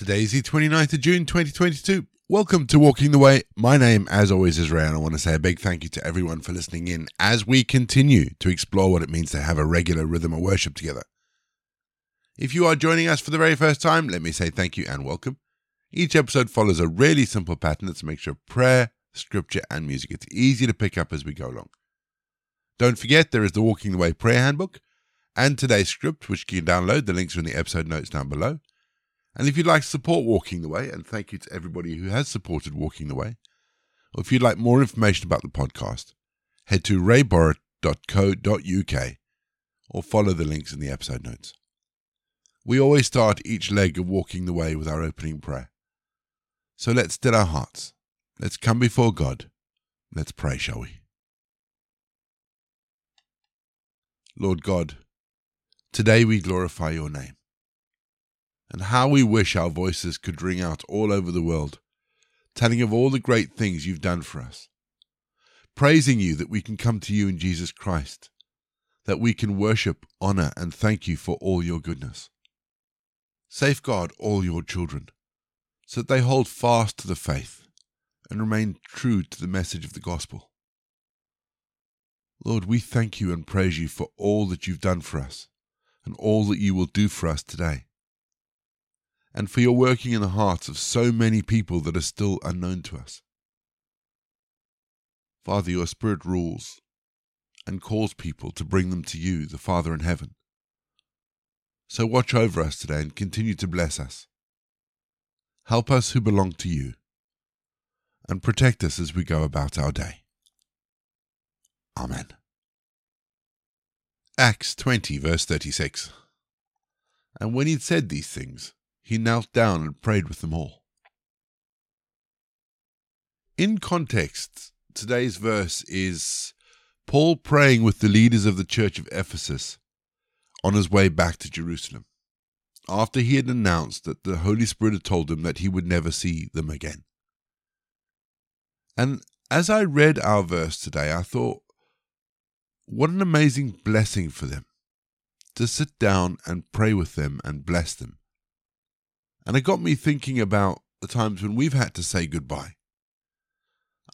Today is the 29th of June 2022. Welcome to Walking the Way. My name, as always, is Ray, and I want to say a big thank you to everyone for listening in as we continue to explore what it means to have a regular rhythm of worship together. If you are joining us for the very first time, let me say thank you and welcome. Each episode follows a really simple pattern that's a mixture of prayer, scripture, and music. It's easy to pick up as we go along. Don't forget, there is the Walking the Way prayer handbook and today's script, which you can download. The links are in the episode notes down below. And if you'd like to support Walking the Way, and thank you to everybody who has supported Walking the Way, or if you'd like more information about the podcast, head to rayborrett.co.uk or follow the links in the episode notes. We always start each leg of Walking the Way with our opening prayer. So let's still our hearts. Let's come before God. Let's pray, shall we? Lord God, today we glorify your name and how we wish our voices could ring out all over the world, telling of all the great things you've done for us, praising you that we can come to you in Jesus Christ, that we can worship, honor, and thank you for all your goodness. Safeguard all your children, so that they hold fast to the faith and remain true to the message of the gospel. Lord, we thank you and praise you for all that you've done for us and all that you will do for us today and for your working in the hearts of so many people that are still unknown to us. Father, your Spirit rules and calls people to bring them to you, the Father in heaven. So watch over us today and continue to bless us. Help us who belong to you, and protect us as we go about our day. Amen. Acts 20, verse 36. And when he'd said these things, he knelt down and prayed with them all. In context, today's verse is Paul praying with the leaders of the church of Ephesus on his way back to Jerusalem, after he had announced that the Holy Spirit had told him that he would never see them again. And as I read our verse today, I thought, what an amazing blessing for them to sit down and pray with them and bless them and it got me thinking about the times when we've had to say goodbye.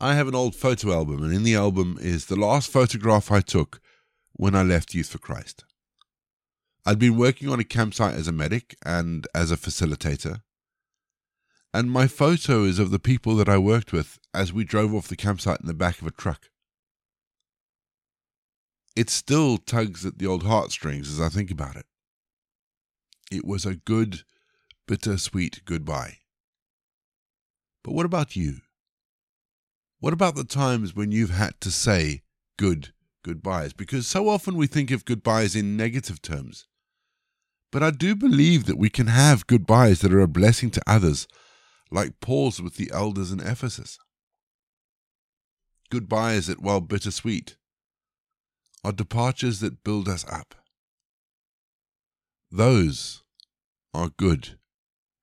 I have an old photo album, and in the album is the last photograph I took when I left Youth for Christ. I'd been working on a campsite as a medic and as a facilitator, and my photo is of the people that I worked with as we drove off the campsite in the back of a truck. It still tugs at the old heartstrings as I think about it. It was a good, bittersweet goodbye. But what about you? What about the times when you've had to say good goodbyes? Because so often we think of goodbyes in negative terms. But I do believe that we can have goodbyes that are a blessing to others, like Paul's with the elders in Ephesus. Goodbyes that, while bittersweet, are departures that build us up. Those are good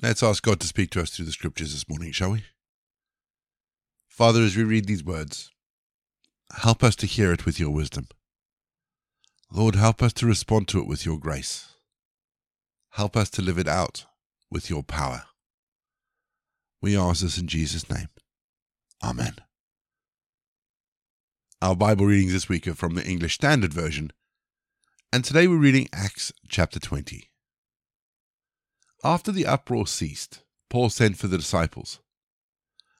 Let's ask God to speak to us through the scriptures this morning, shall we? Father, as we read these words, help us to hear it with your wisdom. Lord, help us to respond to it with your grace. Help us to live it out with your power. We ask this in Jesus' name. Amen. Our Bible readings this week are from the English Standard Version, and today we're reading Acts chapter 20. After the uproar ceased, Paul sent for the disciples.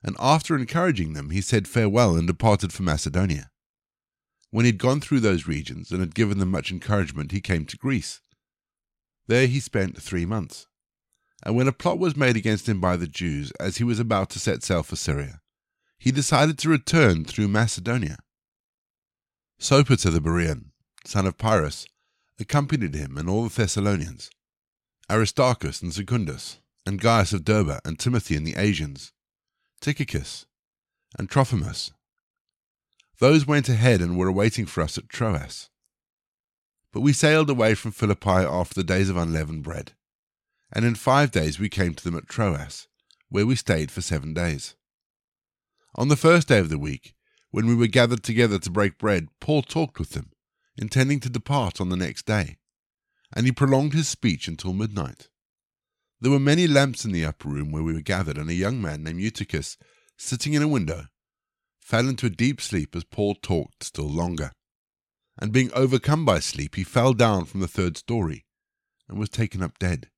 And after encouraging them, he said farewell and departed for Macedonia. When he had gone through those regions and had given them much encouragement, he came to Greece. There he spent three months. And when a plot was made against him by the Jews as he was about to set sail for Syria, he decided to return through Macedonia. Sopater the Berean, son of Pyrrhus, accompanied him and all the Thessalonians. Aristarchus and Secundus, and Gaius of Derbe, and Timothy and the Asians, Tychicus, and Trophimus. Those went ahead and were awaiting for us at Troas. But we sailed away from Philippi after the days of unleavened bread, and in five days we came to them at Troas, where we stayed for seven days. On the first day of the week, when we were gathered together to break bread, Paul talked with them, intending to depart on the next day and he prolonged his speech until midnight. There were many lamps in the upper room where we were gathered, and a young man named Eutychus, sitting in a window, fell into a deep sleep as Paul talked still longer. And being overcome by sleep, he fell down from the third story and was taken up dead.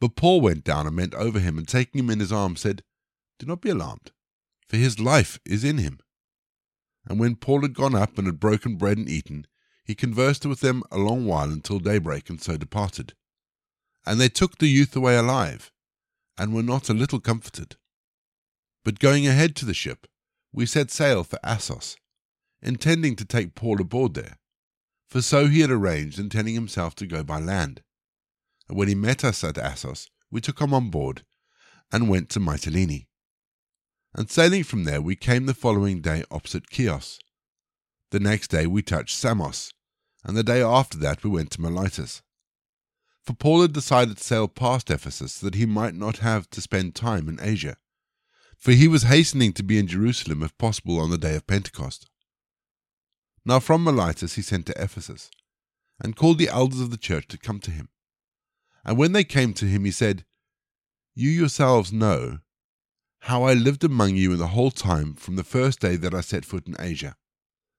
But Paul went down and bent over him, and taking him in his arms, said, Do not be alarmed, for his life is in him. And when Paul had gone up and had broken bread and eaten, he conversed with them a long while until daybreak, and so departed. And they took the youth away alive, and were not a little comforted. But going ahead to the ship, we set sail for Assos, intending to take Paul aboard there, for so he had arranged, intending himself to go by land. And when he met us at Assos, we took him on board, and went to Mytilene. And sailing from there, we came the following day opposite Chios, the next day we touched Samos, and the day after that we went to Miletus. For Paul had decided to sail past Ephesus that he might not have to spend time in Asia, for he was hastening to be in Jerusalem if possible on the day of Pentecost. Now from Miletus he sent to Ephesus, and called the elders of the church to come to him. And when they came to him, he said, You yourselves know how I lived among you in the whole time from the first day that I set foot in Asia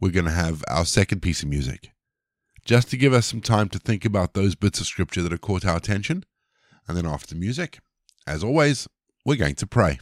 We're going to have our second piece of music, just to give us some time to think about those bits of scripture that have caught our attention. And then after the music, as always, we're going to pray.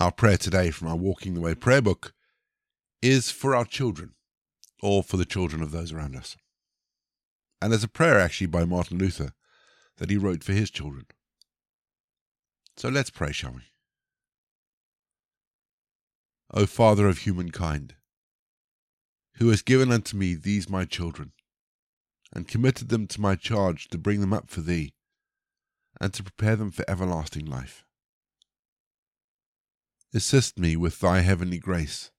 Our prayer today from our Walking the Way prayer book is for our children, or for the children of those around us. And there's a prayer actually by Martin Luther that he wrote for his children. So let's pray, shall we? O Father of humankind, who hast given unto me these my children, and committed them to my charge to bring them up for thee, and to prepare them for everlasting life Assist me with thy heavenly grace,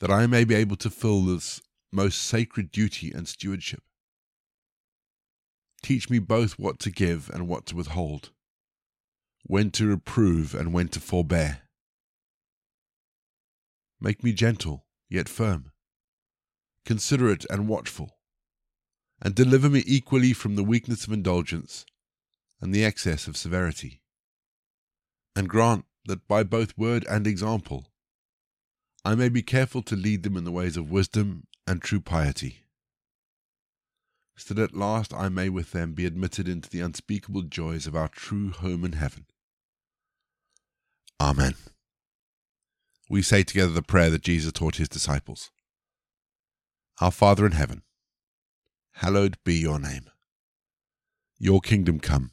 that I may be able to fill this most sacred duty and stewardship. Teach me both what to give and what to withhold, when to reprove and when to forbear. Make me gentle, yet firm, considerate and watchful, and deliver me equally from the weakness of indulgence and the excess of severity. And grant that by both word and example I may be careful to lead them in the ways of wisdom and true piety, so that at last I may with them be admitted into the unspeakable joys of our true home in heaven. Amen. We say together the prayer that Jesus taught his disciples Our Father in heaven, hallowed be your name. Your kingdom come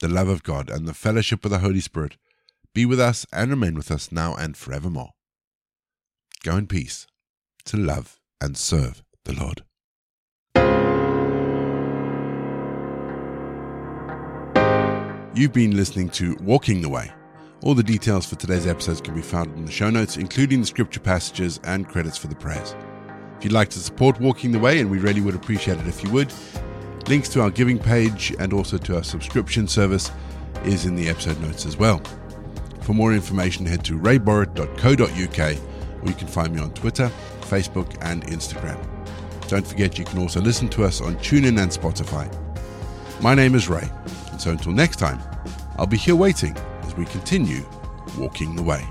the love of God, and the fellowship of the Holy Spirit be with us and remain with us now and forevermore. Go in peace to love and serve the Lord. You've been listening to Walking the Way. All the details for today's episodes can be found in the show notes, including the scripture passages and credits for the prayers. If you'd like to support Walking the Way, and we really would appreciate it if you would, Links to our giving page and also to our subscription service is in the episode notes as well. For more information, head to rayborrett.co.uk or you can find me on Twitter, Facebook, and Instagram. Don't forget you can also listen to us on TuneIn and Spotify. My name is Ray, and so until next time, I'll be here waiting as we continue walking the way.